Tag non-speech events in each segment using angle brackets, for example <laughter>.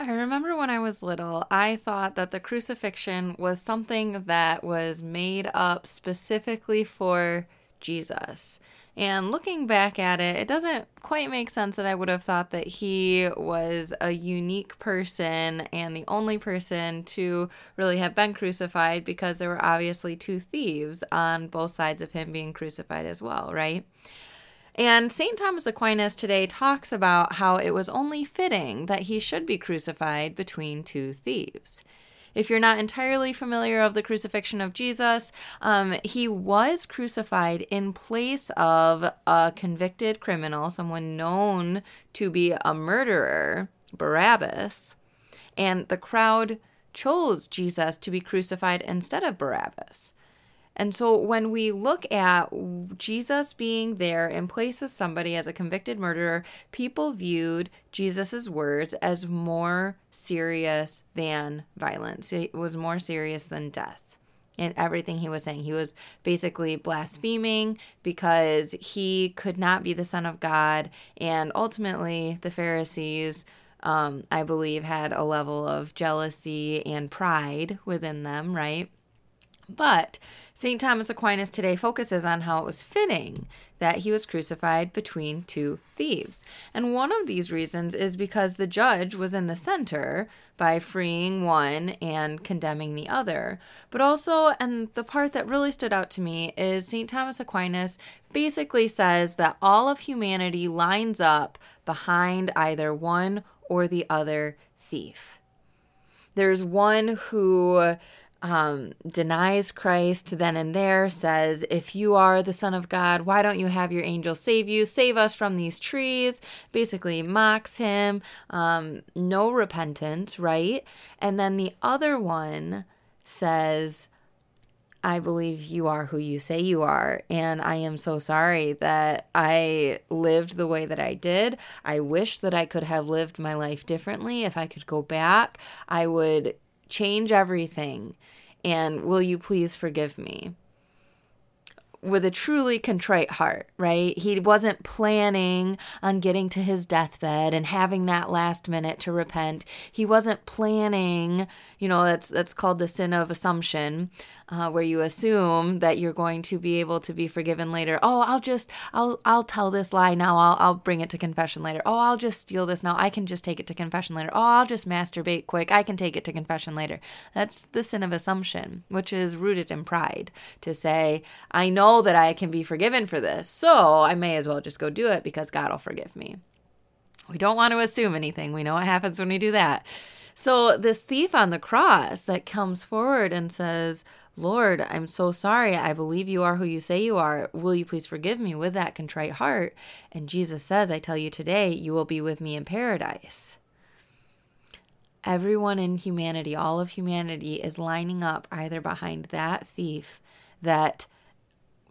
I remember when I was little, I thought that the crucifixion was something that was made up specifically for Jesus. And looking back at it, it doesn't quite make sense that I would have thought that he was a unique person and the only person to really have been crucified because there were obviously two thieves on both sides of him being crucified as well, right? And St. Thomas Aquinas today talks about how it was only fitting that he should be crucified between two thieves. If you're not entirely familiar of the crucifixion of Jesus, um, he was crucified in place of a convicted criminal, someone known to be a murderer, Barabbas, and the crowd chose Jesus to be crucified instead of Barabbas. And so when we look at Jesus being there in place of somebody as a convicted murderer, people viewed Jesus's words as more serious than violence. It was more serious than death. And everything he was saying. He was basically blaspheming because he could not be the Son of God. And ultimately, the Pharisees, um, I believe, had a level of jealousy and pride within them, right? But St. Thomas Aquinas today focuses on how it was fitting that he was crucified between two thieves. And one of these reasons is because the judge was in the center by freeing one and condemning the other. But also, and the part that really stood out to me is St. Thomas Aquinas basically says that all of humanity lines up behind either one or the other thief. There's one who um, denies Christ then and there, says, If you are the Son of God, why don't you have your angels save you? Save us from these trees. Basically, mocks him. Um, no repentance, right? And then the other one says, I believe you are who you say you are. And I am so sorry that I lived the way that I did. I wish that I could have lived my life differently. If I could go back, I would change everything. And will you please forgive me? With a truly contrite heart, right? He wasn't planning on getting to his deathbed and having that last minute to repent. He wasn't planning, you know, that's that's called the sin of assumption, uh, where you assume that you're going to be able to be forgiven later. Oh, I'll just I'll I'll tell this lie now. I'll I'll bring it to confession later. Oh, I'll just steal this now. I can just take it to confession later. Oh, I'll just masturbate quick. I can take it to confession later. That's the sin of assumption, which is rooted in pride. To say, I know know that I can be forgiven for this, so I may as well just go do it because God will forgive me. We don't want to assume anything. We know what happens when we do that. So, this thief on the cross that comes forward and says, Lord, I'm so sorry. I believe you are who you say you are. Will you please forgive me with that contrite heart? And Jesus says, I tell you today, you will be with me in paradise. Everyone in humanity, all of humanity, is lining up either behind that thief that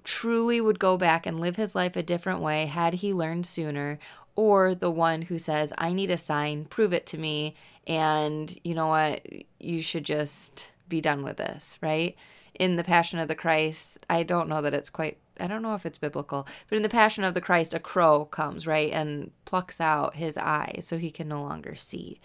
truly would go back and live his life a different way had he learned sooner, or the one who says, I need a sign, prove it to me, and you know what, you should just be done with this, right? In the Passion of the Christ, I don't know that it's quite I don't know if it's biblical, but in the Passion of the Christ, a crow comes, right, and plucks out his eye so he can no longer see.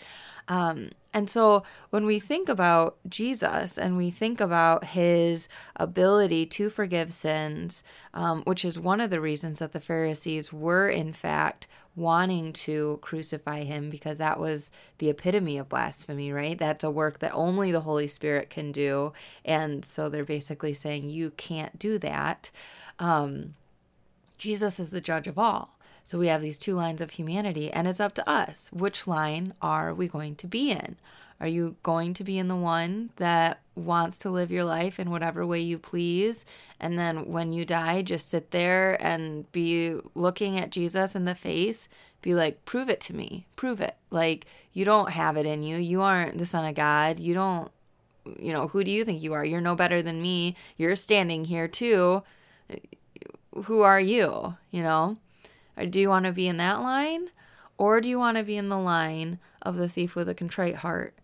Um, and so when we think about Jesus and we think about his ability to forgive sins, um, which is one of the reasons that the Pharisees were, in fact, wanting to crucify him because that was the epitome of blasphemy, right? That's a work that only the Holy Spirit can do. And so they're basically saying, you can't do that. Um, Jesus is the judge of all. So we have these two lines of humanity, and it's up to us. Which line are we going to be in? Are you going to be in the one that wants to live your life in whatever way you please? And then when you die, just sit there and be looking at Jesus in the face, be like, prove it to me, prove it. Like, you don't have it in you. You aren't the Son of God. You don't, you know, who do you think you are? You're no better than me. You're standing here too. Who are you? You know? Or do you want to be in that line? Or do you want to be in the line of the thief with a contrite heart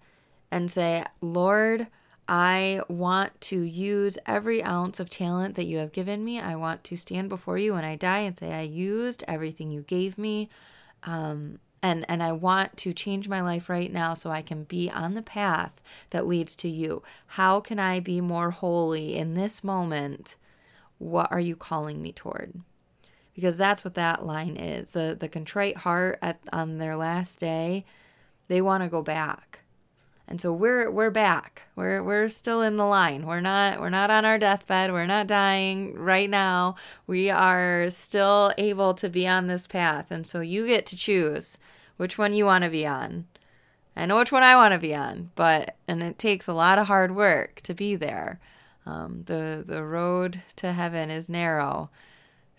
and say, Lord, I want to use every ounce of talent that you have given me. I want to stand before you when I die and say, I used everything you gave me. Um, and and I want to change my life right now so I can be on the path that leads to you. How can I be more holy in this moment? What are you calling me toward? Because that's what that line is. The the contrite heart at on their last day, they want to go back. And so we're we're back. We're we're still in the line. We're not we're not on our deathbed. We're not dying right now. We are still able to be on this path. And so you get to choose which one you want to be on. I know which one I want to be on, but and it takes a lot of hard work to be there. Um, the the road to heaven is narrow,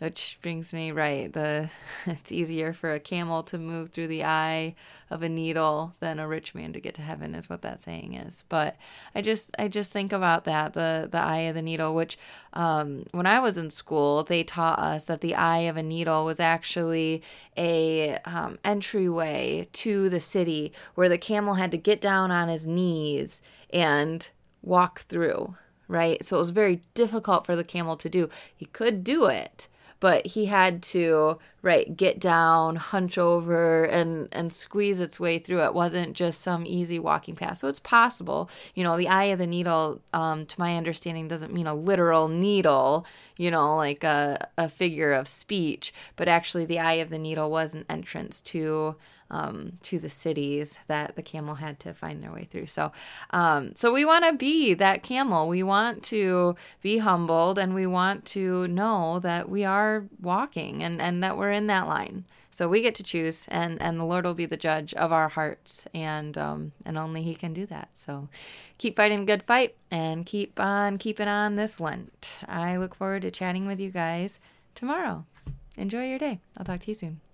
which brings me right. The <laughs> it's easier for a camel to move through the eye of a needle than a rich man to get to heaven is what that saying is. But I just I just think about that the the eye of the needle, which um, when I was in school they taught us that the eye of a needle was actually a um, entryway to the city where the camel had to get down on his knees and walk through right? So it was very difficult for the camel to do. He could do it, but he had to right get down hunch over and and squeeze its way through. It wasn't just some easy walking path. So it's possible you know the eye of the needle um, to my understanding doesn't mean a literal needle you know like a, a figure of speech but actually the eye of the needle was an entrance to um, to the cities that the camel had to find their way through. So, um, so we want to be that camel. We want to be humbled, and we want to know that we are walking and and that we're in that line. So we get to choose, and and the Lord will be the judge of our hearts, and um, and only He can do that. So, keep fighting good fight, and keep on keeping on this Lent. I look forward to chatting with you guys tomorrow. Enjoy your day. I'll talk to you soon.